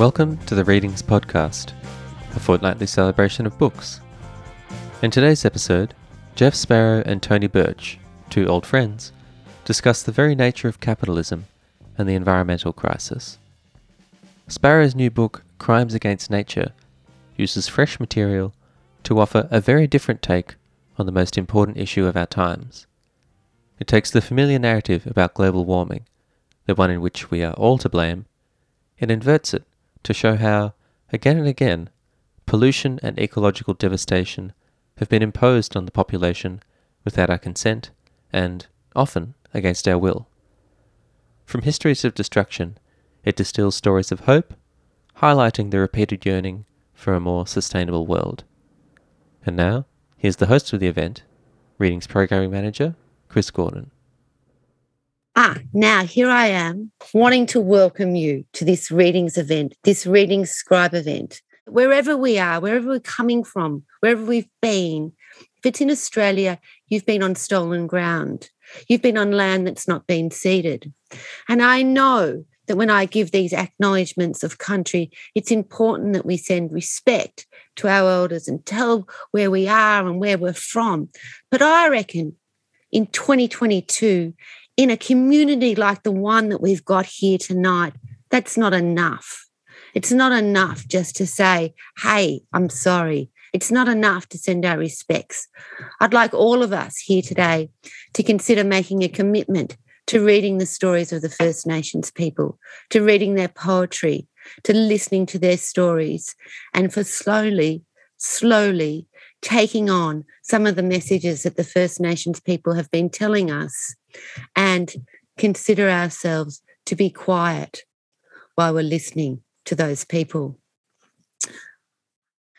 Welcome to the Readings Podcast, a fortnightly celebration of books. In today's episode, Jeff Sparrow and Tony Birch, two old friends, discuss the very nature of capitalism and the environmental crisis. Sparrow's new book, Crimes Against Nature, uses fresh material to offer a very different take on the most important issue of our times. It takes the familiar narrative about global warming, the one in which we are all to blame, and inverts it to show how, again and again, pollution and ecological devastation have been imposed on the population without our consent and, often, against our will. From histories of destruction, it distills stories of hope, highlighting the repeated yearning for a more sustainable world. And now, here's the host of the event, Readings Programming Manager, Chris Gordon. Ah, now here I am wanting to welcome you to this readings event, this readings scribe event. Wherever we are, wherever we're coming from, wherever we've been, if it's in Australia, you've been on stolen ground. You've been on land that's not been ceded. And I know that when I give these acknowledgements of country, it's important that we send respect to our elders and tell where we are and where we're from. But I reckon in 2022, in a community like the one that we've got here tonight, that's not enough. It's not enough just to say, hey, I'm sorry. It's not enough to send our respects. I'd like all of us here today to consider making a commitment to reading the stories of the First Nations people, to reading their poetry, to listening to their stories, and for slowly, slowly taking on some of the messages that the First Nations people have been telling us and consider ourselves to be quiet while we're listening to those people.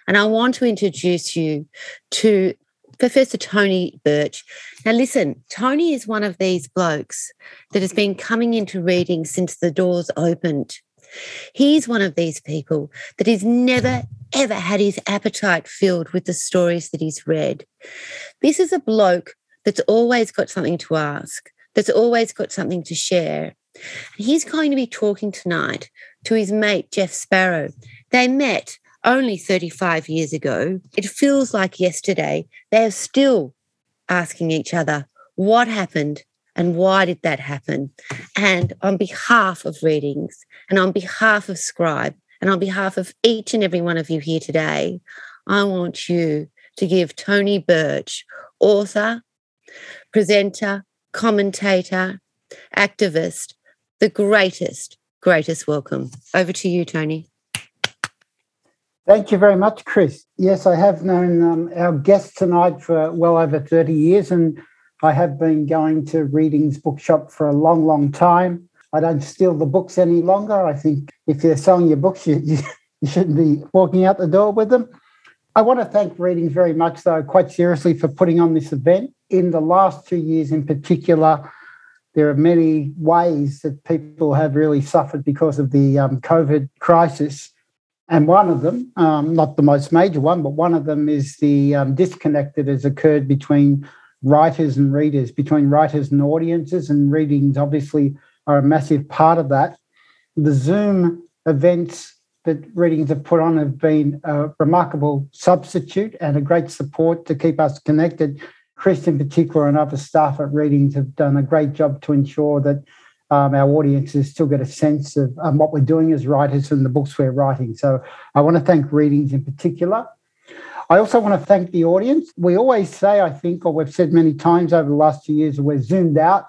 And I want to introduce you to Professor Tony Birch. Now, listen, Tony is one of these blokes that has been coming into reading since the doors opened. He's one of these people that has never, ever had his appetite filled with the stories that he's read. This is a bloke that's always got something to ask, that's always got something to share. He's going to be talking tonight to his mate, Jeff Sparrow. They met only 35 years ago. It feels like yesterday. They're still asking each other, what happened and why did that happen? And on behalf of Readings and on behalf of Scribe and on behalf of each and every one of you here today, I want you to give Tony Birch, author, presenter, commentator, activist, the greatest, greatest welcome. Over to you, Tony. Thank you very much, Chris. Yes, I have known um, our guest tonight for well over 30 years, and I have been going to Readings Bookshop for a long, long time. I don't steal the books any longer. I think if you're selling your books, you, you, you shouldn't be walking out the door with them. I want to thank Readings very much, though, quite seriously, for putting on this event. In the last two years, in particular, there are many ways that people have really suffered because of the um, COVID crisis. And one of them, um, not the most major one, but one of them is the um, disconnect that has occurred between writers and readers, between writers and audiences, and readings obviously are a massive part of that. The Zoom events that readings have put on have been a remarkable substitute and a great support to keep us connected. Chris, in particular, and other staff at Readings have done a great job to ensure that um, our audiences still get a sense of um, what we're doing as writers and the books we're writing. So I want to thank Readings in particular. I also want to thank the audience. We always say, I think, or we've said many times over the last few years, we're zoomed out.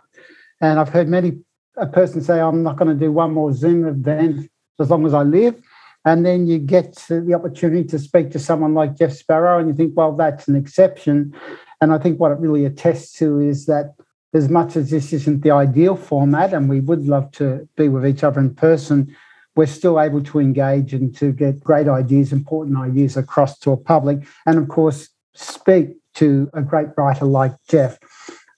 And I've heard many a person say, I'm not going to do one more Zoom event as long as I live. And then you get the opportunity to speak to someone like Jeff Sparrow, and you think, well, that's an exception. And I think what it really attests to is that as much as this isn't the ideal format, and we would love to be with each other in person, we're still able to engage and to get great ideas, important ideas across to a public, and of course, speak to a great writer like Jeff.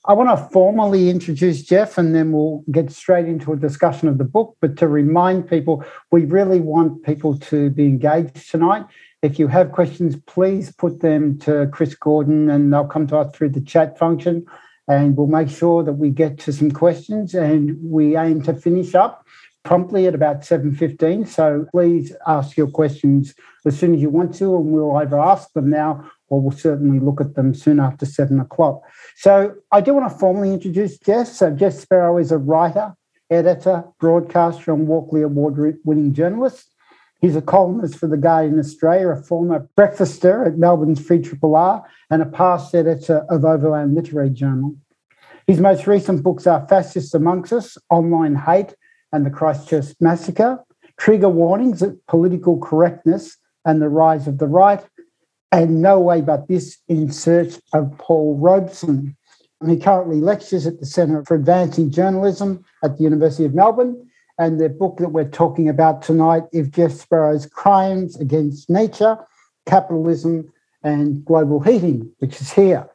I want to formally introduce Jeff and then we'll get straight into a discussion of the book. But to remind people, we really want people to be engaged tonight. If you have questions, please put them to Chris Gordon and they'll come to us through the chat function. And we'll make sure that we get to some questions and we aim to finish up promptly at about 7.15. So please ask your questions as soon as you want to, and we'll either ask them now or we'll certainly look at them soon after 7 o'clock. So I do want to formally introduce Jeff. So Jeff Sparrow is a writer, editor, broadcaster, and Walkley Award-winning journalist. He's a columnist for The Guardian Australia, a former breakfaster at Melbourne's Free Triple R, and a past editor of Overland Literary Journal. His most recent books are Fascists Amongst Us, Online Hate, and the Christchurch Massacre, Trigger Warnings, at Political Correctness, and the Rise of the Right, and No Way But This in Search of Paul Robeson. And he currently lectures at the Centre for Advancing Journalism at the University of Melbourne. And the book that we're talking about tonight is Jeff Sparrow's Crimes Against Nature, Capitalism, and Global Heating, which is here.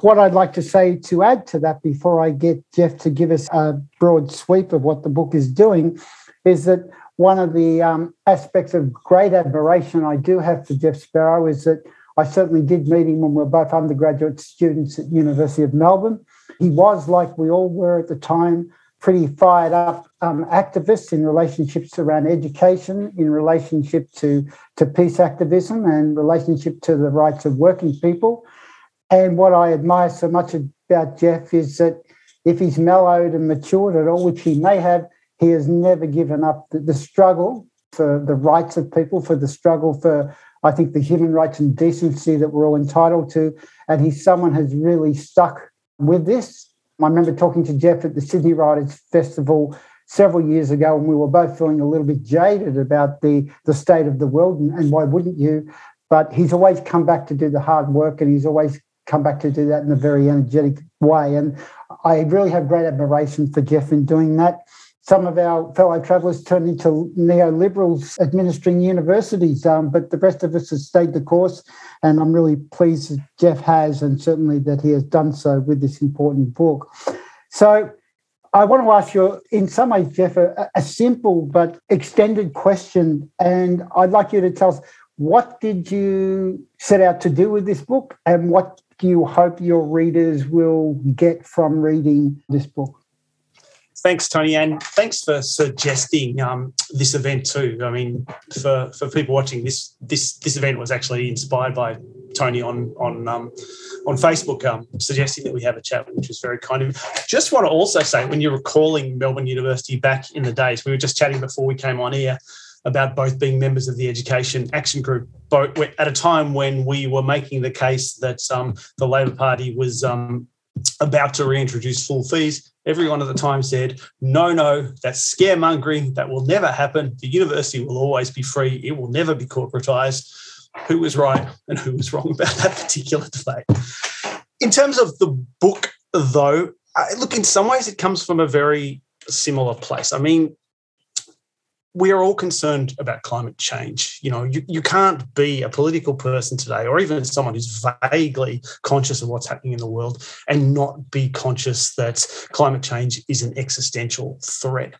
What I'd like to say to add to that before I get Jeff to give us a broad sweep of what the book is doing is that one of the um, aspects of great admiration I do have for Jeff Sparrow is that I certainly did meet him when we were both undergraduate students at University of Melbourne. He was, like we all were at the time, pretty fired up um, activists in relationships around education, in relationship to, to peace activism, and relationship to the rights of working people. And what I admire so much about Jeff is that if he's mellowed and matured at all, which he may have, he has never given up the, the struggle for the rights of people, for the struggle for, I think, the human rights and decency that we're all entitled to. And he's someone who's really stuck with this. I remember talking to Jeff at the Sydney Writers Festival several years ago, and we were both feeling a little bit jaded about the, the state of the world, and, and why wouldn't you? But he's always come back to do the hard work, and he's always come back to do that in a very energetic way. And I really have great admiration for Jeff in doing that. Some of our fellow travellers turned into neoliberals administering universities, um, but the rest of us have stayed the course. And I'm really pleased that Jeff has, and certainly that he has done so with this important book. So I want to ask you, in some ways, Jeff, a, a simple but extended question. And I'd like you to tell us what did you set out to do with this book and what do you hope your readers will get from reading this book? Thanks, Tony, and thanks for suggesting um, this event too. I mean, for, for people watching this, this this event was actually inspired by Tony on on um, on Facebook, um, suggesting that we have a chat, which was very kind of. Just want to also say, when you were calling Melbourne University back in the days, we were just chatting before we came on air about both being members of the Education Action Group, both at a time when we were making the case that um, the Labor Party was um, about to reintroduce full fees. Everyone at the time said, no, no, that's scaremongering. That will never happen. The university will always be free. It will never be corporatized. Who was right and who was wrong about that particular debate? In terms of the book, though, uh, look, in some ways, it comes from a very similar place. I mean, we are all concerned about climate change. You know, you, you can't be a political person today, or even someone who's vaguely conscious of what's happening in the world, and not be conscious that climate change is an existential threat.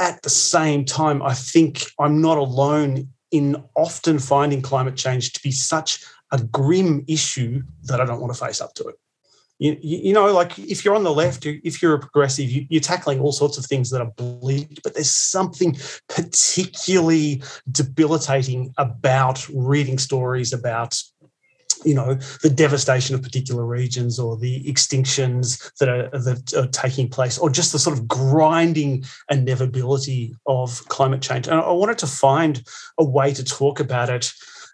At the same time, I think I'm not alone in often finding climate change to be such a grim issue that I don't want to face up to it you, you know, like if you're on the left, if you're a progressive, you, you're tackling all sorts of things that are bleak, but there's something particularly debilitating about reading stories about you know the devastation of particular regions or the extinctions that are, that are taking place or just the sort of grinding inevitability of climate change. And i wanted to find a way to talk about it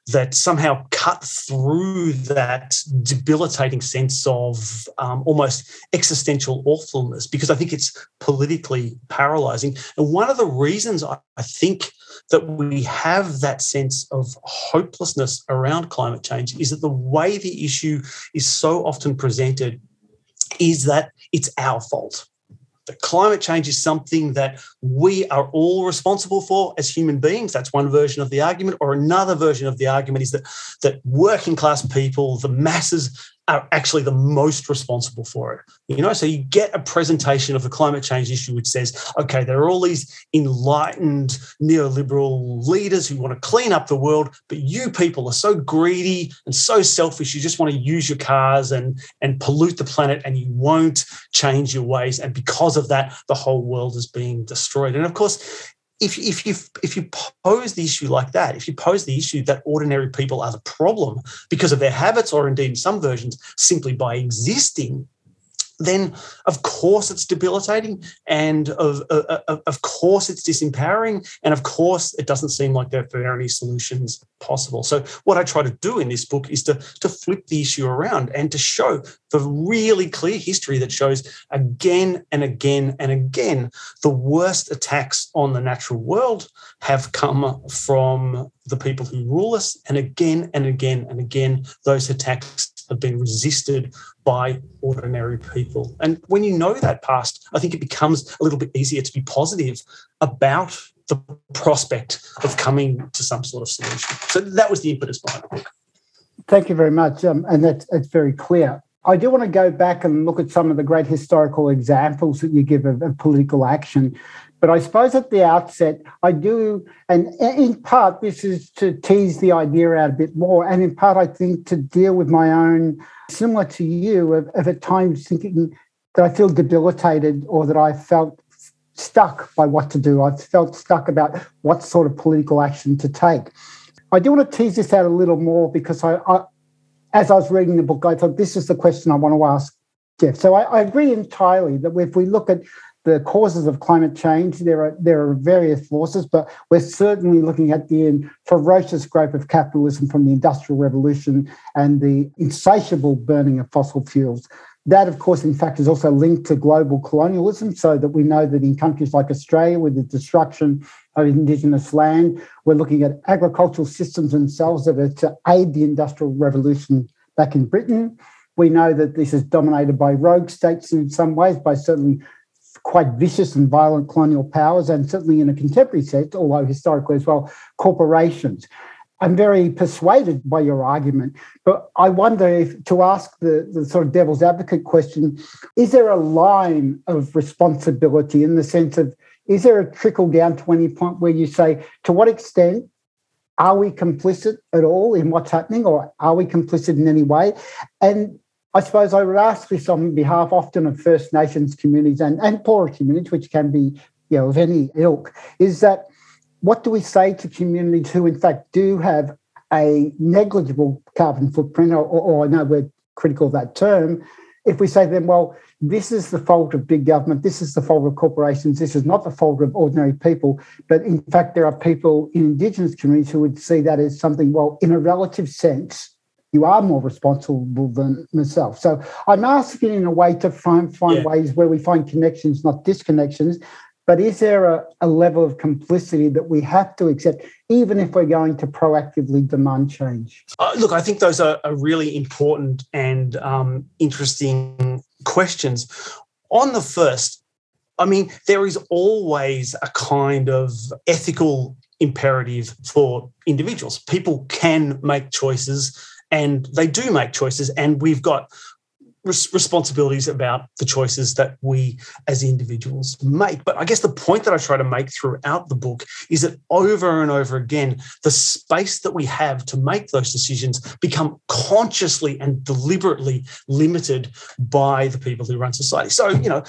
that somehow cut through that debilitating sense of um, almost existential awfulness because I think it's politically paralyzing. And one of the reasons I, I think that we have that sense of hopelessness around climate change is that the way the issue is so often presented is that it's our fault that climate change is something that we are all responsible for as human beings. That's one version of the argument. Or another version of the argument is that, that working class people, the masses, are actually the most responsible for it. You know, so you get a presentation of the climate change issue which says, okay, there are all these enlightened neoliberal leaders who want to clean up the world, but you people are so greedy and so selfish. You just want to use your cars and and pollute the planet, and you won't change your ways. And because of that, the whole world is being destroyed. And of course, if, if you if you pose the issue like that, if you pose the issue that ordinary people are the problem because of their habits, or indeed in some versions simply by existing, then of course it's debilitating and of, of, of course it's disempowering and of course it doesn't seem like there are any solutions possible. So what i try to do in this book is to, to flip the issue around and to show the really clear history that shows again and again and again the worst attacks on the natural world have come from the people who rule us and again and again and again those attacks have been resisted by ordinary people. And when you know that past, I think it becomes a little bit easier to be positive about the prospect of coming to some sort of solution. So that was the impetus behind the book. Thank you very much. Um, and that's, that's very clear. I do want to go back and look at some of the great historical examples that you give of, of political action. But I suppose at the outset, I do, and in part, this is to tease the idea out a bit more. And in part, I think to deal with my own, similar to you, of, of at times thinking that I feel debilitated or that I felt stuck by what to do. I felt stuck about what sort of political action to take. I do want to tease this out a little more because I, I as I was reading the book, I thought this is the question I want to ask Jeff. So I, I agree entirely that if we look at the causes of climate change. There are there are various forces, but we're certainly looking at the ferocious growth of capitalism from the Industrial Revolution and the insatiable burning of fossil fuels. That, of course, in fact, is also linked to global colonialism, so that we know that in countries like Australia, with the destruction of Indigenous land, we're looking at agricultural systems themselves that are to aid the Industrial Revolution back in Britain. We know that this is dominated by rogue states in some ways, by certainly quite vicious and violent colonial powers, and certainly in a contemporary sense, although historically as well, corporations. I'm very persuaded by your argument, but I wonder if to ask the, the sort of devil's advocate question is there a line of responsibility in the sense of is there a trickle down to any point where you say, to what extent are we complicit at all in what's happening, or are we complicit in any way? And I suppose I would ask this on behalf often of First Nations communities and, and poorer communities, which can be you know of any ilk, is that what do we say to communities who in fact do have a negligible carbon footprint, or, or, or I know we're critical of that term, if we say to them, well, this is the fault of big government, this is the fault of corporations, this is not the fault of ordinary people, but in fact, there are people in Indigenous communities who would see that as something, well, in a relative sense, you are more responsible than myself. So I'm asking in a way to find find yeah. ways where we find connections, not disconnections. But is there a, a, level of complicity that we have to accept, even if we're going to proactively demand change? Uh, look, I think those are, are really important and um, interesting questions. On the first, I mean, there is always a kind of ethical imperative for individuals. People can make choices and they do make choices and we've got res- responsibilities about the choices that we as individuals make. But i guess the point that i try to make throughout the book is that over and over again the space that we have to make those decisions become consciously and deliberately limited by the people who run society. So you know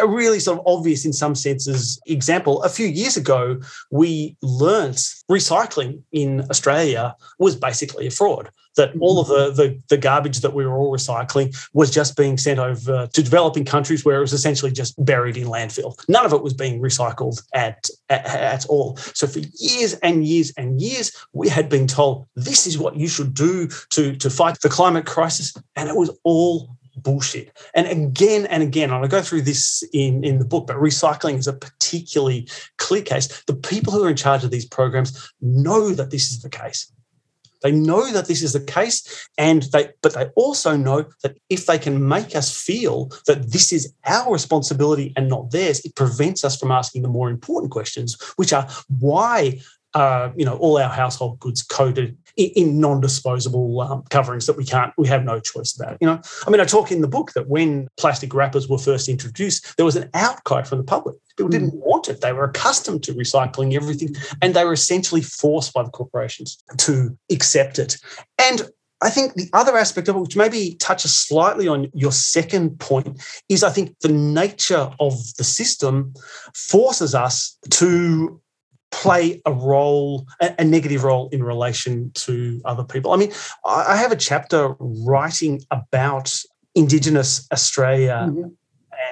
a really sort of obvious in some senses example a few years ago we learnt recycling in australia was basically a fraud that all of the, the, the garbage that we were all recycling was just being sent over to developing countries where it was essentially just buried in landfill. None of it was being recycled at, at, at all. So for years and years and years, we had been told this is what you should do to, to fight the climate crisis, and it was all bullshit. And again and again, and I go through this in, in the book, but recycling is a particularly clear case. The people who are in charge of these programs know that this is the case. They know that this is the case, and they but they also know that if they can make us feel that this is our responsibility and not theirs, it prevents us from asking the more important questions, which are why uh, you know all our household goods coated in, in non-disposable um, coverings that we can't, we have no choice about. You know, I mean, I talk in the book that when plastic wrappers were first introduced, there was an outcry from the public. People didn't mm. want it. They were accustomed to recycling everything, and they were essentially forced by the corporations to accept it. And I think the other aspect of it, which maybe touches slightly on your second point, is I think the nature of the system forces us to play a role, a, negative role in relation to other people. I mean, I have a chapter writing about Indigenous Australia mm-hmm.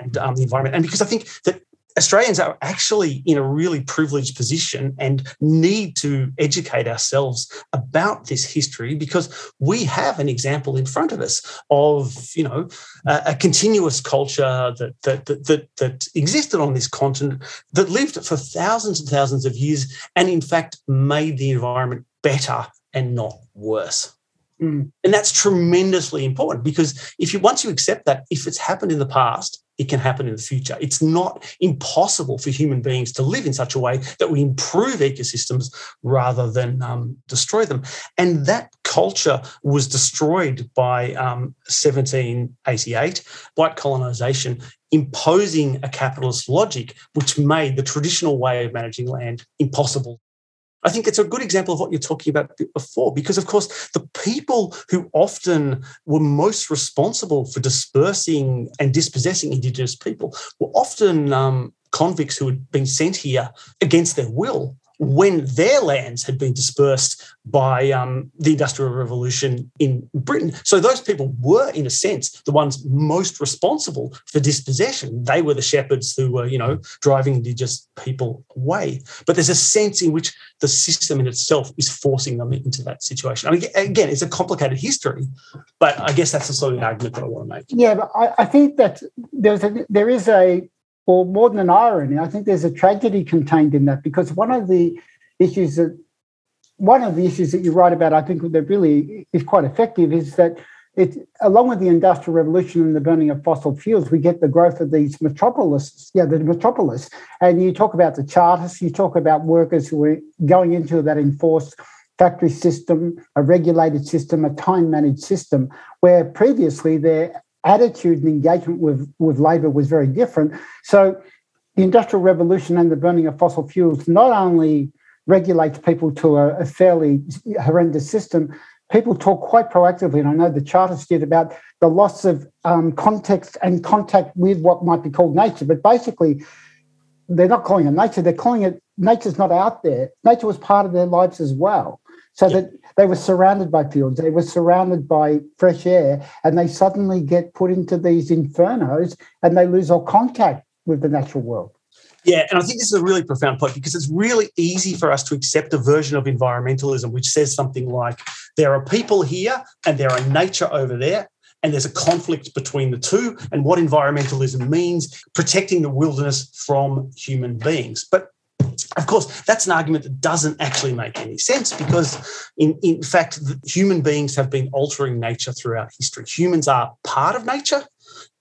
and um, the environment, and because I think that Australians are actually in a really privileged position and need to educate ourselves about this history because we have an example in front of us of, you know, a, a continuous culture that, that, that, that, that existed on this continent that lived for thousands and thousands of years and, in fact, made the environment better and not worse. Mm. And that's tremendously important because if you once you accept that, if it's happened in the past, it can happen in the future. It's not impossible for human beings to live in such a way that we improve ecosystems rather than um, destroy them. And that culture was destroyed by um, 1788, white colonization, imposing a capitalist logic, which made the traditional way of managing land impossible. I think it's a good example of what you're talking about before, because of course, the people who often were most responsible for dispersing and dispossessing Indigenous people were often um, convicts who had been sent here against their will when their lands had been dispersed by um, the Industrial Revolution in Britain. So those people were, in a sense, the ones most responsible for dispossession. They were the shepherds who were, you know, driving Indigenous people away. But there's a sense in which the system in itself is forcing them into that situation. I mean, again, it's a complicated history, but I guess that's the sort of argument that I want to make. Yeah, but I, I think that there's a, there is a or more than an irony, I think there's a tragedy contained in that because one of the issues that one of the issues that you write about, I think that really is quite effective, is that it, along with the industrial revolution and the burning of fossil fuels, we get the growth of these metropolises. Yeah, the metropolis. And you talk about the chartists, you talk about workers who are going into that enforced factory system, a regulated system, a time managed system, where previously their attitude and engagement with, with labour was very different. So the Industrial Revolution and the burning of fossil fuels not only regulates people to a, a fairly horrendous system, people talk quite proactively, and I know the Chartists did about the loss of um, context and contact with what might be called nature. But basically, they're not calling it nature, they're calling it nature's not out there. Nature was part of their lives as well. So that they were surrounded by fields, they were surrounded by fresh air, and they suddenly get put into these infernos and they lose all contact with the natural world. Yeah, and I think this is a really profound point because it's really easy for us to accept a version of environmentalism which says something like there are people here and there are nature over there, and there's a conflict between the two, and what environmentalism means protecting the wilderness from human beings. But of course, that's an argument that doesn't actually make any sense because, in, in fact, human beings have been altering nature throughout history. Humans are part of nature.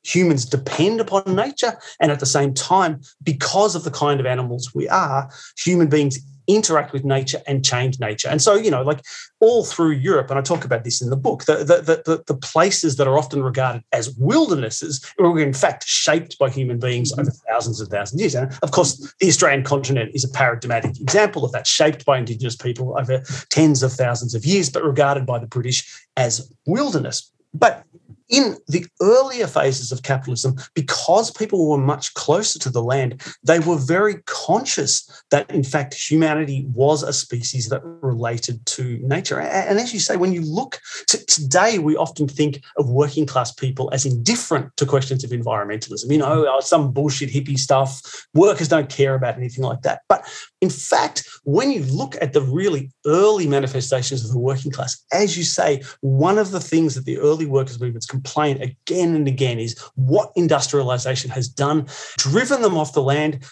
Humans depend upon nature. And at the same time, because of the kind of animals we are, human beings interact with nature and change nature. And so, you know, like all through Europe, and I talk about this in the book, the, the, the, the places that are often regarded as wildernesses were in fact shaped by human beings mm-hmm. over thousands and thousands of years. And of course, the Australian continent is a paradigmatic example of that, shaped by Indigenous people over tens of thousands of years, but regarded by the British as wilderness. But in the earlier phases of capitalism, because people were much closer to the land, they were very conscious that, in fact, humanity was a species that related to nature. And as you say, when you look to today, we often think of working class people as indifferent to questions of environmentalism. You know, oh, some bullshit hippie stuff, workers don't care about anything like that. But in fact, when you look at the really early manifestations of the working class, as you say, one of the things that the early workers' movements complain again and again is what industrialization has done, driven them off the land,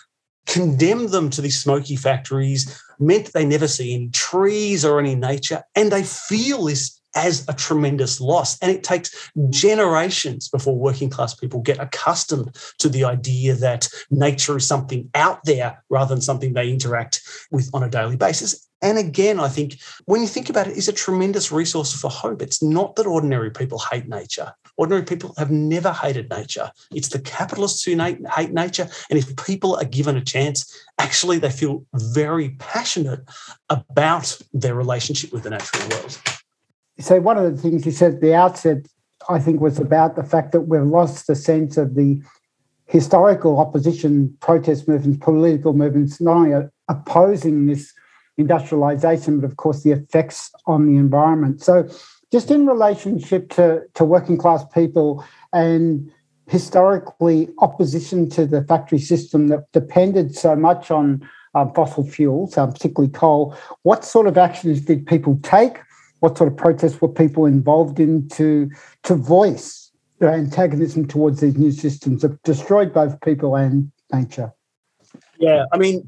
condemned them to these smoky factories, meant they never see any trees or any nature, and they feel this as a tremendous loss. And it takes generations before working class people get accustomed to the idea that nature is something out there rather than something they interact with on a daily basis. And again, I think when you think about it, it, is a tremendous resource for hope. It's not that ordinary people hate nature. Ordinary people have never hated nature. It's the capitalists who hate nature. And if people are given a chance, actually they feel very passionate about their relationship with the natural world. So one of the things you said at the outset, I think, was about the fact that we've lost the sense of the historical opposition protest movements, political movements, not only opposing this industrialization, but of course the effects on the environment. So, just in relationship to, to working class people and historically opposition to the factory system that depended so much on um, fossil fuels, um, particularly coal, what sort of actions did people take? What sort of protests were people involved in to, to voice their antagonism towards these new systems that destroyed both people and nature? Yeah, I mean,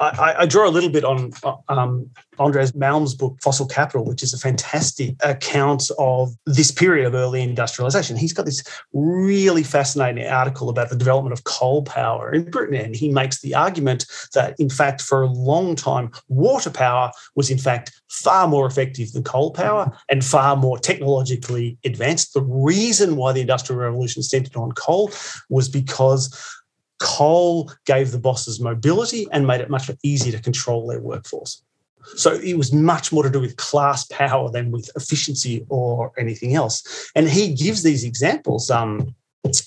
I, I, draw a little bit on um, Andreas Malm's book, Fossil Capital, which is a fantastic account of this period of early industrialization. He's got this really fascinating article about the development of coal power in Britain. And he makes the argument that, in fact, for a long time, water power was, in fact, far more effective than coal power and far more technologically advanced. The reason why the Industrial Revolution centered on coal was because Coal gave the bosses mobility and made it much easier to control their workforce. So it was much more to do with class power than with efficiency or anything else. And he gives these examples. Um,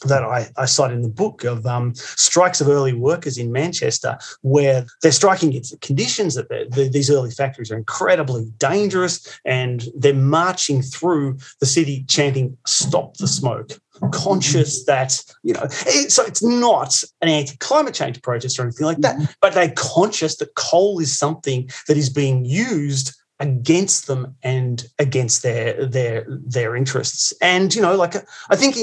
that I, I cite in the book of um, strikes of early workers in Manchester, where they're striking against the conditions that the, these early factories are incredibly dangerous, and they're marching through the city chanting "Stop the smoke." conscious that you know it, so it's not an anti-climate change protest or anything like that mm-hmm. but they're conscious that coal is something that is being used against them and against their their their interests. And you know like i think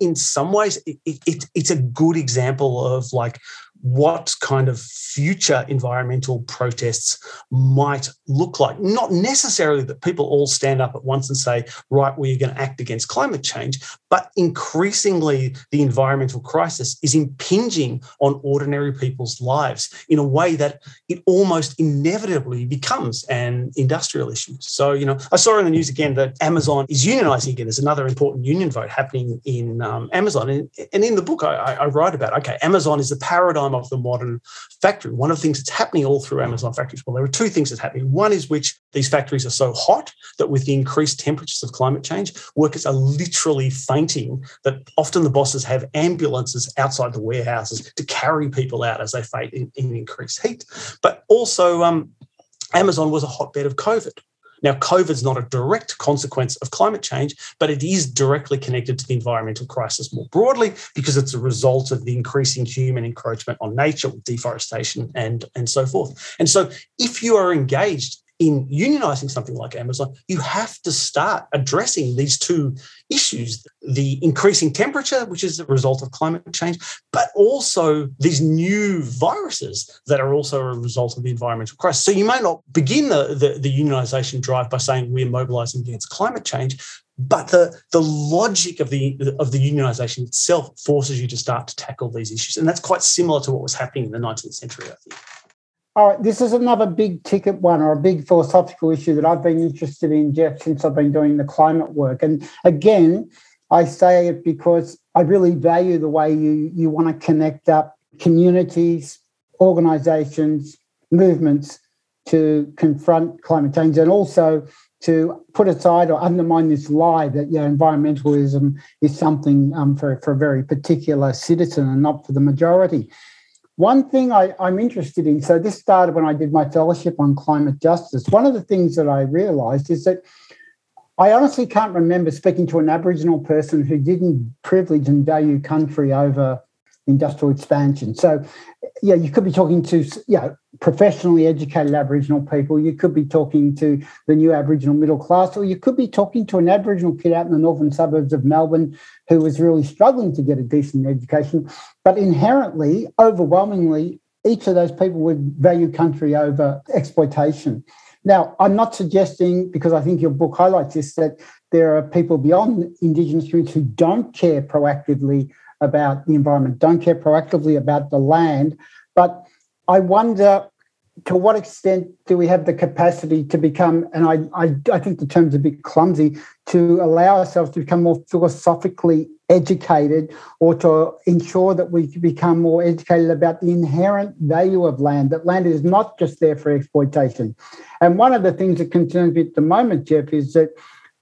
in some ways it, it, it's a good example of like what kind of future environmental protests might look like. Not necessarily that people all stand up at once and say, right, we're going to act against climate change, but increasingly the environmental crisis is impinging on ordinary people's lives in a way that it almost inevitably becomes an industrial issue. So, you know, I saw in the news again that Amazon is unionizing again. There's another important union vote happening in um, Amazon. And, and in the book, I, I write about, okay, Amazon is the paradigm of the modern factory. One of the things that's happening all through Amazon factories, well, there are two things that's happening. One is which these factories are so hot that with the increased temperatures of climate change, workers are literally fainting that often the bosses have ambulances outside the warehouses to carry people out as they faint in, in increased heat. But also, um, Amazon was a hotbed of COVID. Now, COVID is not a direct consequence of climate change, but it is directly connected to the environmental crisis more broadly because it's a result of the increasing human encroachment on nature deforestation and, and so forth. And so, if you are engaged in unionizing something like Amazon, you have to start addressing these two issues the increasing temperature, which is a result of climate change, but also these new viruses that are also a result of the environmental crisis. So you may not begin the, the, the unionization drive by saying we're mobilizing against climate change, but the, the logic of the of the unionization itself forces you to start to tackle these issues. And that's quite similar to what was happening in the 19th century, I think. All right, this is another big ticket one or a big philosophical issue that I've been interested in, Jeff, since I've been doing the climate work. And again, I say it because I really value the way you, you want to connect up communities, organizations, movements to confront climate change and also to put aside or undermine this lie that you know, environmentalism is something um, for, for a very particular citizen and not for the majority. One thing I, am interested in, so this started when I did my fellowship on climate justice. One of the things that I realized is that I honestly can't remember speaking to an Aboriginal person who didn't privilege and value country over industrial expansion. So, yeah, you could be talking to yeah professionally educated Aboriginal people. You could be talking to the new Aboriginal middle class, or you could be talking to an Aboriginal kid out in the northern suburbs of Melbourne who was really struggling to get a decent education. But inherently, overwhelmingly, each of those people would value country over exploitation. Now, I'm not suggesting, because I think your book highlights this, that there are people beyond Indigenous communities who don't care proactively about the environment, don't care proactively about the land. But I wonder to what extent do we have the capacity to become, and I, I, I think the term's a bit clumsy, to allow ourselves to become more philosophically educated or to ensure that we become more educated about the inherent value of land, that land is not just there for exploitation. And one of the things that concerns me at the moment, Jeff, is that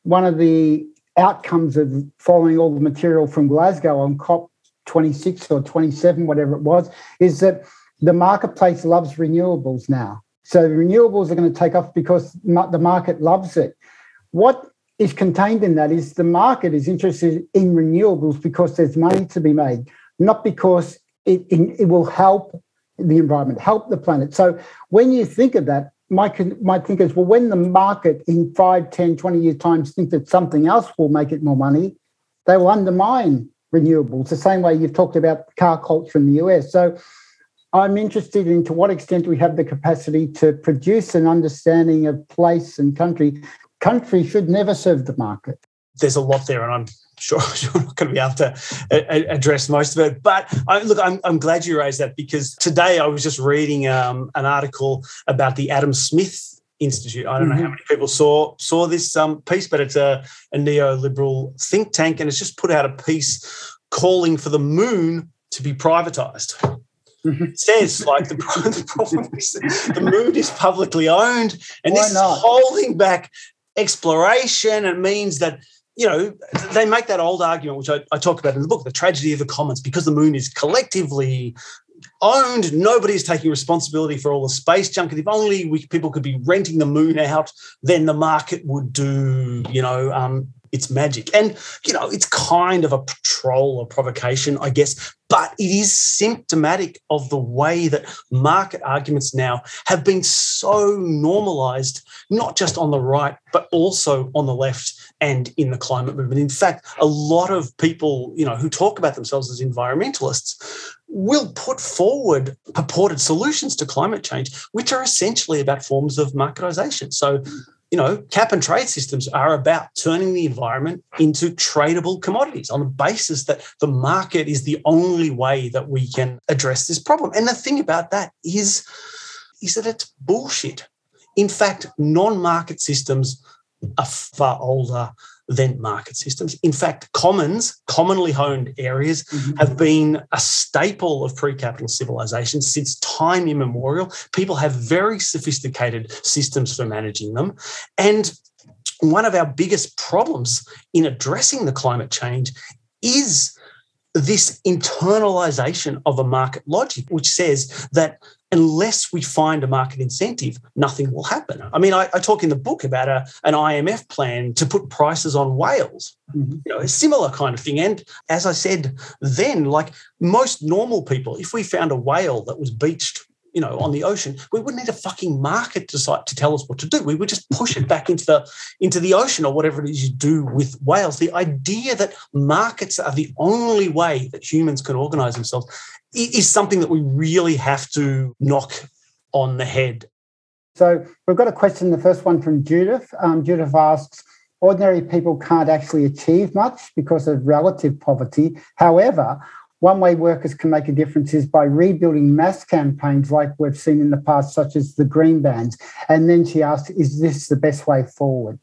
one of the outcomes of following all the material from Glasgow on COP 26 or 27, whatever it was, is that the marketplace loves renewables now. So renewables are going to take off because the market loves it. What is contained in that is the market is interested in renewables because there's money to be made, not because it, it, it will help the environment, help the planet. So when you think of that, my, my think is, well, when the market in 5, 10, 20 years' time thinks that something else will make it more money, they will undermine renewables, the same way you've talked about car culture in the US. So I'm interested in to what extent we have the capacity to produce an understanding of place and country. Country should never serve the market. There's a lot there, and I'm sure, sure I'm not going to be able to address most of it. But I, look, I'm, I'm glad you raised that because today I was just reading um, an article about the Adam Smith Institute. I don't mm-hmm. know how mm-hmm. many people saw saw this um, piece, but it's a, a neoliberal think tank, and it's just put out a piece calling for the moon to be privatized. Mm-hmm. It says like the, the problem is the moon is publicly owned, and Why this not? is holding back exploration. It means that you know, they make that old argument, which I, I, talk about in the book, the tragedy of the commons, because the moon is collectively owned. Nobody's taking responsibility for all the space junk. And if only we, people could be renting the moon out, then the market would do, you know, um, its magic. And, you know, it's kind of a patrol or provocation, I guess, but it is symptomatic of the way that market arguments now have been so normalized, not just on the right, but also on the left and in the climate movement. In fact, a lot of people, you know, who talk about themselves as environmentalists will put forward purported solutions to climate change, which are essentially about forms of marketization. So, you know, cap and trade systems are about turning the environment into tradable commodities on the basis that the market is the only way that we can address this problem. And the thing about that is, is that it's bullshit. In fact, non-market systems are far older than market systems. In fact, commons, commonly owned areas, mm-hmm. have been a staple of pre capital civilizations since time immemorial. People have very sophisticated systems for managing them. And one of our biggest problems in addressing the climate change is this internalization of a market logic, which says that unless we find a market incentive, nothing will happen. I mean, I, I talk in the book about a, an IMF plan to put prices on whales, mm-hmm. you know, a similar kind of thing. And as I said then, like most normal people, if we found a whale that was beached you know, on the ocean, we wouldn't need a fucking market to, to tell us what to do. We would just push it back into the into the ocean or whatever it is you do with whales. The idea that markets are the only way that humans can organize themselves is something that we really have to knock on the head. So we've got a question. The first one from Judith. Um, Judith asks, ordinary people can't actually achieve much because of relative poverty. However, one way workers can make a difference is by rebuilding mass campaigns like we've seen in the past, such as the Green Bans. And then she asked, is this the best way forward?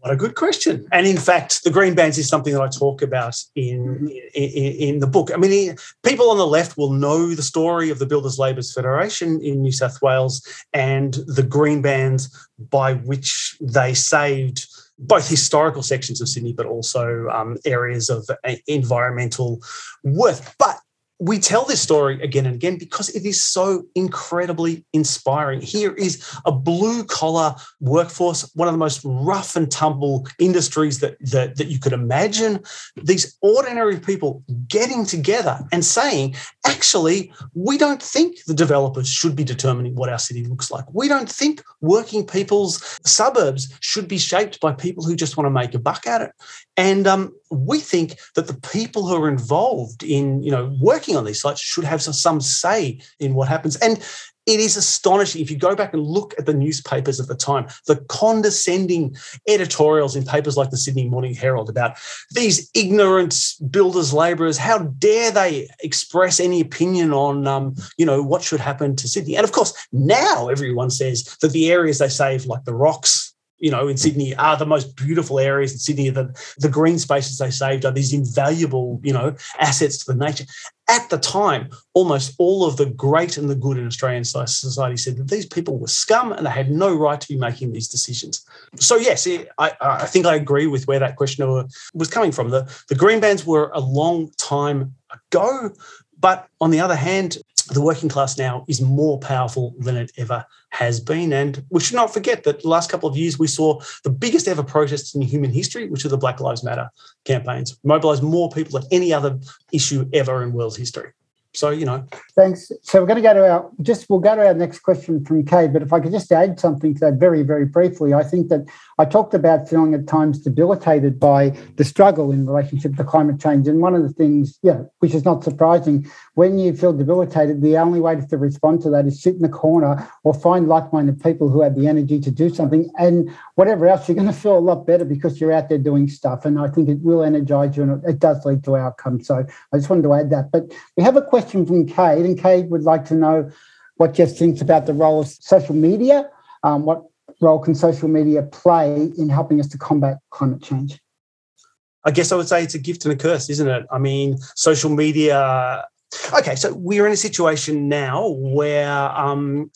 What a good question. And in fact, the green bans is something that I talk about in, mm-hmm. in, in, the book. I mean, people on the left will know the story of the Builders Labourers Federation in New South Wales and the green bands by which they saved both historical sections of Sydney, but also um, areas of uh, environmental worth. But we tell this story again and again because it is so incredibly inspiring. Here is a blue collar workforce, one of the most rough and tumble industries that, that, that you could imagine. These ordinary people getting together and saying, actually, we don't think the developers should be determining what our city looks like. We don't think working people's suburbs should be shaped by people who just want to make a buck at it. And um, we think that the people who are involved in, you know, working on these sites should have some say in what happens. And it is astonishing if you go back and look at the newspapers at the time, the condescending editorials in papers like the Sydney Morning Herald about these ignorant builders, labourers. How dare they express any opinion on, um, you know, what should happen to Sydney? And of course, now everyone says that the areas they save, like the rocks you know, in Sydney are the most beautiful areas in Sydney. The, the green spaces they saved are these invaluable, you know, assets to the nature. At the time, almost all of the great and the good in Australian society said that these people were scum and they had no right to be making these decisions. So, yes, I, I think I agree with where that question was coming from. The, the green bans were a long time ago, but on the other hand, the working class now is more powerful than it ever has been. And we should not forget that the last couple of years we saw the biggest ever protests in human history, which are the Black Lives Matter campaigns, mobilise more people than any other issue ever in world history. So, you know. Thanks. So we're going to go to our, just we'll go to our next question from Kay, but if I could just add something to that very, very briefly, I think that I talked about feeling at times debilitated by the struggle in relationship to climate change. And one of the things, yeah, which is not surprising, when you feel debilitated, the only way to respond to that is sit in the corner or find like-minded people who have the energy to do something. And whatever else, you're going to feel a lot better because you're out there doing stuff. And I think it will energize you and it does lead to outcomes. So I just wanted to add that. But we have a question question from Kate, and Kate would like to know what Jeff thinks about the role of social media. Um, what role can social media play in helping us to combat climate change? I guess I would say it's a gift and a curse, isn't it? I mean, social media. Okay, so we're in a situation now where um,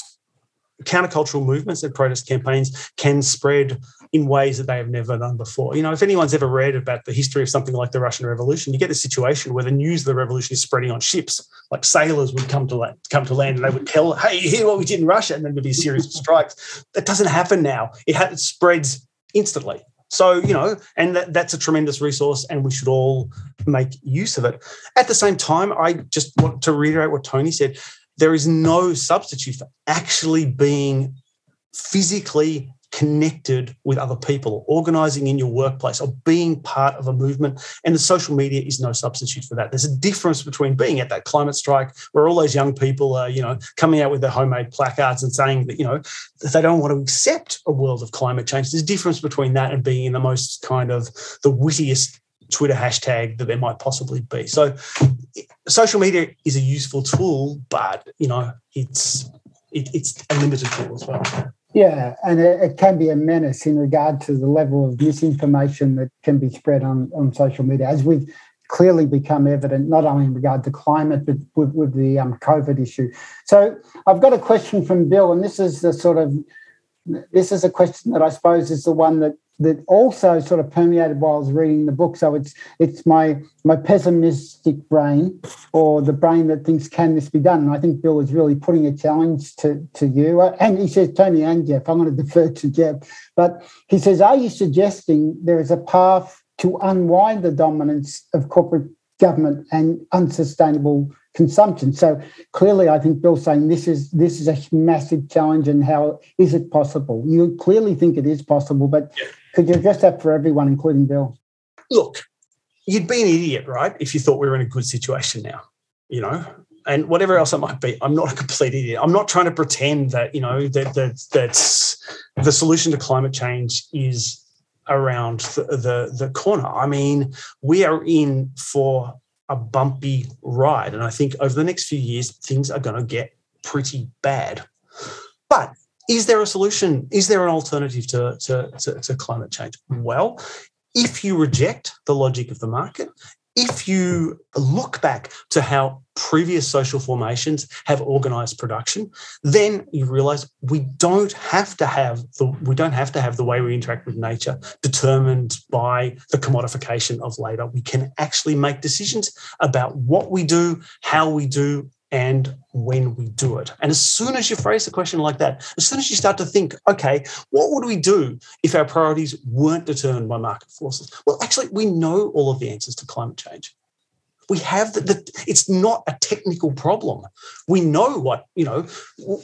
countercultural movements and protest campaigns can spread in ways that they have never done before. You know, if anyone's ever read about the history of something like the Russian Revolution, you get a situation where the news of the revolution is spreading on ships. Like sailors would come to land, come to land, and they would tell, "Hey, hear what we did in Russia?" And then there'd be a series of strikes. That doesn't happen now. It, ha- it spreads instantly. So, you know, and that, that's a tremendous resource, and we should all make use of it. At the same time, I just want to reiterate what Tony said there is no substitute for actually being physically connected with other people, organizing in your workplace, or being part of a movement. And the social media is no substitute for that. There's a difference between being at that climate strike where all those young people are, you know, coming out with their homemade placards and saying that, you know, that they don't want to accept a world of climate change. There's a difference between that and being in the most kind of the wittiest Twitter hashtag that there might possibly be. So social media is a useful tool, but you know, it's it, it's a limited tool as well. Yeah, and it, it, can be a menace in regard to the level of misinformation that can be spread on, on social media, as we've clearly become evident, not only in regard to climate, but with, with the um, COVID issue. So I've got a question from Bill, and this is the sort of this is a question that I suppose is the one that that also sort of permeated while I was reading the book. So it's it's my my pessimistic brain or the brain that thinks can this be done. And I think Bill is really putting a challenge to to you. Uh, and he says Tony and Jeff. I'm going to defer to Jeff, but he says, are you suggesting there is a path to unwind the dominance of corporate government and unsustainable consumption. So clearly, I think Bill's saying this is this is a massive challenge, and how is it possible? You clearly think it is possible, but could you address that for everyone, including Bill? Look, you'd be an idiot, right, if you thought we were in a good situation now. You know, and whatever else it might be, I'm not a complete idiot. I'm not trying to pretend that you know that that that's the solution to climate change is around the, the, the corner. I mean, we are in for a bumpy ride. And I think over the next few years, things are going to get pretty bad. But is there a solution? Is there an alternative to, to, to, to climate change? Well, if you reject the logic of the market, if you look back to how previous social formations have organized production then you realize we don't have to have the we don't have to have the way we interact with nature determined by the commodification of labor we can actually make decisions about what we do how we do and when we do it. And as soon as you phrase a question like that, as soon as you start to think, okay, what would we do if our priorities weren't determined by market forces? Well, actually, we know all of the answers to climate change. We have the it's not a technical problem. We know what, you know,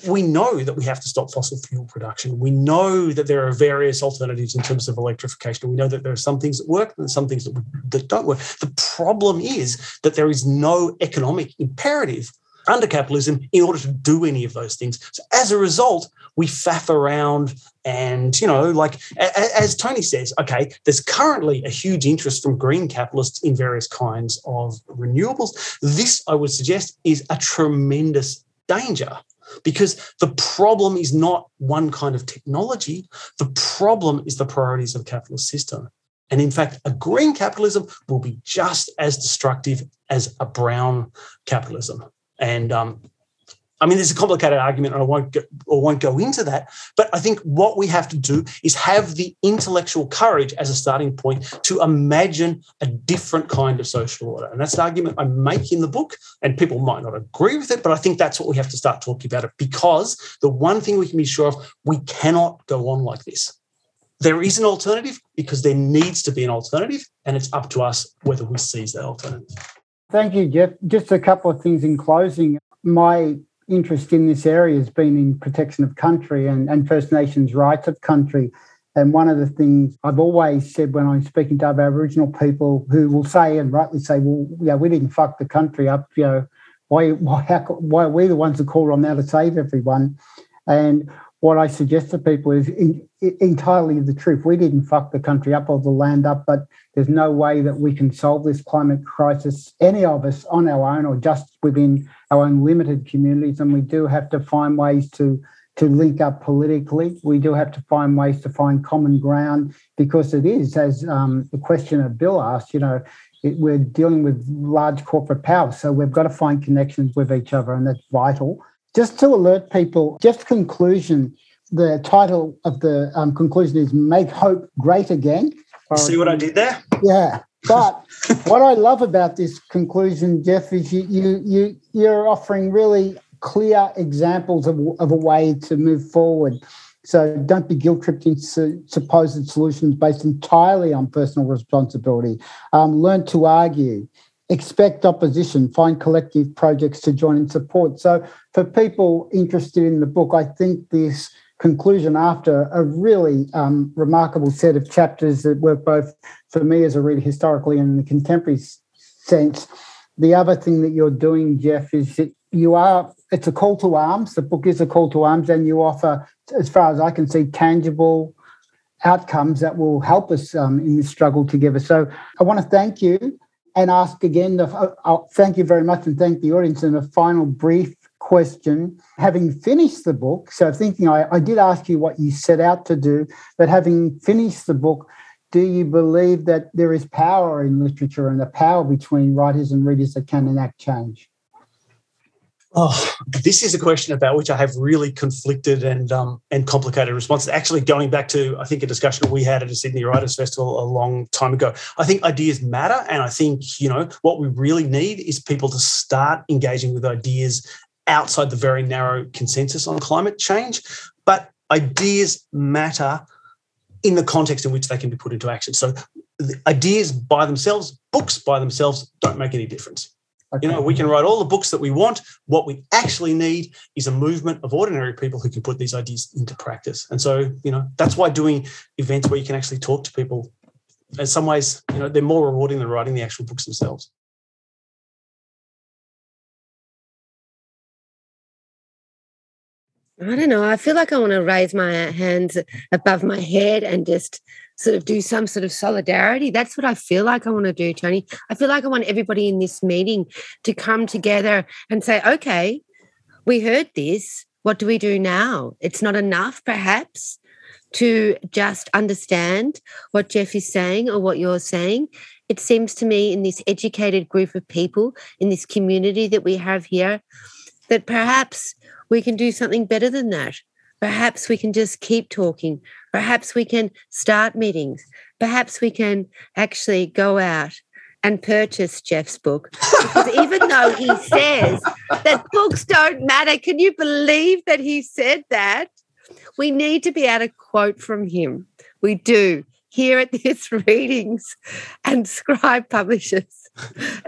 we know that we have to stop fossil fuel production. We know that there are various alternatives in terms of electrification. We know that there are some things that work and some things that, that don't work. The problem is that there is no economic imperative under capitalism in order to do any of those things. So as a result, we faff around and, you know, like as Tony says, okay, there's currently a huge interest from green capitalists in various kinds of renewables. This, I would suggest, is a tremendous danger because the problem is not one kind of technology. The problem is the priorities of the capitalist system. And in fact, a green capitalism will be just as destructive as a brown capitalism. And um, I mean, there's a complicated argument, and I won't go, or won't go into that. But I think what we have to do is have the intellectual courage as a starting point to imagine a different kind of social order, and that's the argument I make in the book. And people might not agree with it, but I think that's what we have to start talking about it because the one thing we can be sure of, we cannot go on like this. There is an alternative because there needs to be an alternative, and it's up to us whether we seize that alternative. Thank you, Jeff. Just a couple of things in closing. My interest in this area has been in protection of country and, and First Nations rights of country. And one of the things I've always said when I'm speaking to other Aboriginal people who will say and rightly say, well, yeah, we didn't fuck the country up, you know, why, why, how, why are we the ones that call on now to save everyone? And what I suggest to people is entirely the truth. We didn't fuck the country up or the land up, but there's no way that we can solve this climate crisis, any of us on our own or just within our own limited communities. And we do have to find ways to to link up politically. We do have to find ways to find common ground because it is, as um, the questioner Bill asked, you know, it, we're dealing with large corporate power. So we've got to find connections with each other, and that's vital. Just to alert people, Jeff's conclusion, the title of the um, conclusion is Make Hope Great Again. See what I did there? Yeah. But what I love about this conclusion, Jeff, is you, you, you, you're offering really clear examples of, of a way to move forward. So don't be guilt tripped into supposed solutions based entirely on personal responsibility. Um, learn to argue expect opposition, find collective projects to join and support. So, for people interested in the book, I think this conclusion after a really um, remarkable set of chapters that work both for me as a reader historically and in the contemporary sense. The other thing that you're doing, Jeff, is that you are, it's a call to arms. The book is a call to arms, and you offer, as far as I can see, tangible outcomes that will help us um, in this struggle together. So I want to thank you and ask again, the, uh, uh, thank you very much and thank the audience. And a final brief question having finished the book, so thinking I, I did ask you what you set out to do, but having finished the book, do you believe that there is power in literature and a power between writers and readers that can enact change? Oh, this is a question about which I have really conflicted and um, and complicated responses. Actually, going back to I think a discussion we had at a Sydney Writers Festival a long time ago. I think ideas matter, and I think you know what we really need is people to start engaging with ideas outside the very narrow consensus on climate change. But ideas matter in the context in which they can be put into action. So ideas by themselves, books by themselves, don't make any difference. Okay. You know, we can write all the books that we want. What we actually need is a movement of ordinary people who can put these ideas into practice. And so, you know, that's why doing events where you can actually talk to people, in some ways, you know, they're more rewarding than writing the actual books themselves. I don't know. I feel like I want to raise my hands above my head and just sort of do some sort of solidarity. That's what I feel like I want to do, Tony. I feel like I want everybody in this meeting to come together and say, okay, we heard this. What do we do now? It's not enough, perhaps, to just understand what Jeff is saying or what you're saying. It seems to me, in this educated group of people, in this community that we have here, that perhaps we can do something better than that. Perhaps we can just keep talking. Perhaps we can start meetings. Perhaps we can actually go out and purchase Jeff's book. Because even though he says that books don't matter, can you believe that he said that? We need to be able to quote from him. We do here at this readings and scribe publishers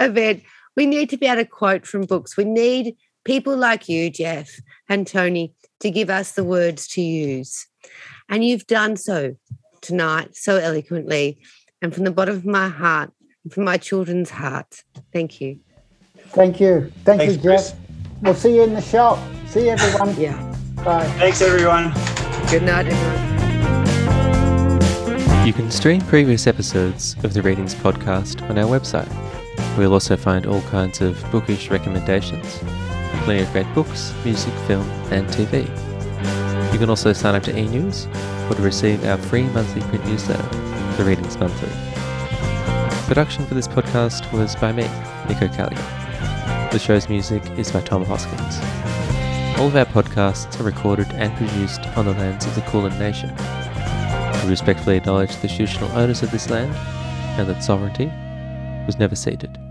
event. We need to be able to quote from books. We need people like you, Jeff and Tony, to give us the words to use. And you've done so tonight so eloquently and from the bottom of my heart from my children's hearts. Thank you. Thank you. Thank Thanks, you, Jeff. Chris. We'll see you in the shop. See you, everyone. Yeah. Bye. Thanks, everyone. Good night, everyone. You can stream previous episodes of the Readings podcast on our website. We'll also find all kinds of bookish recommendations, plenty of great books, music, film, and TV. You can also sign up to e-news or to receive our free monthly print newsletter, The Readings Monthly. Production for this podcast was by me, Nico Callier. The show's music is by Tom Hoskins. All of our podcasts are recorded and produced on the lands of the Kulin Nation. We respectfully acknowledge the traditional owners of this land and that sovereignty was never ceded.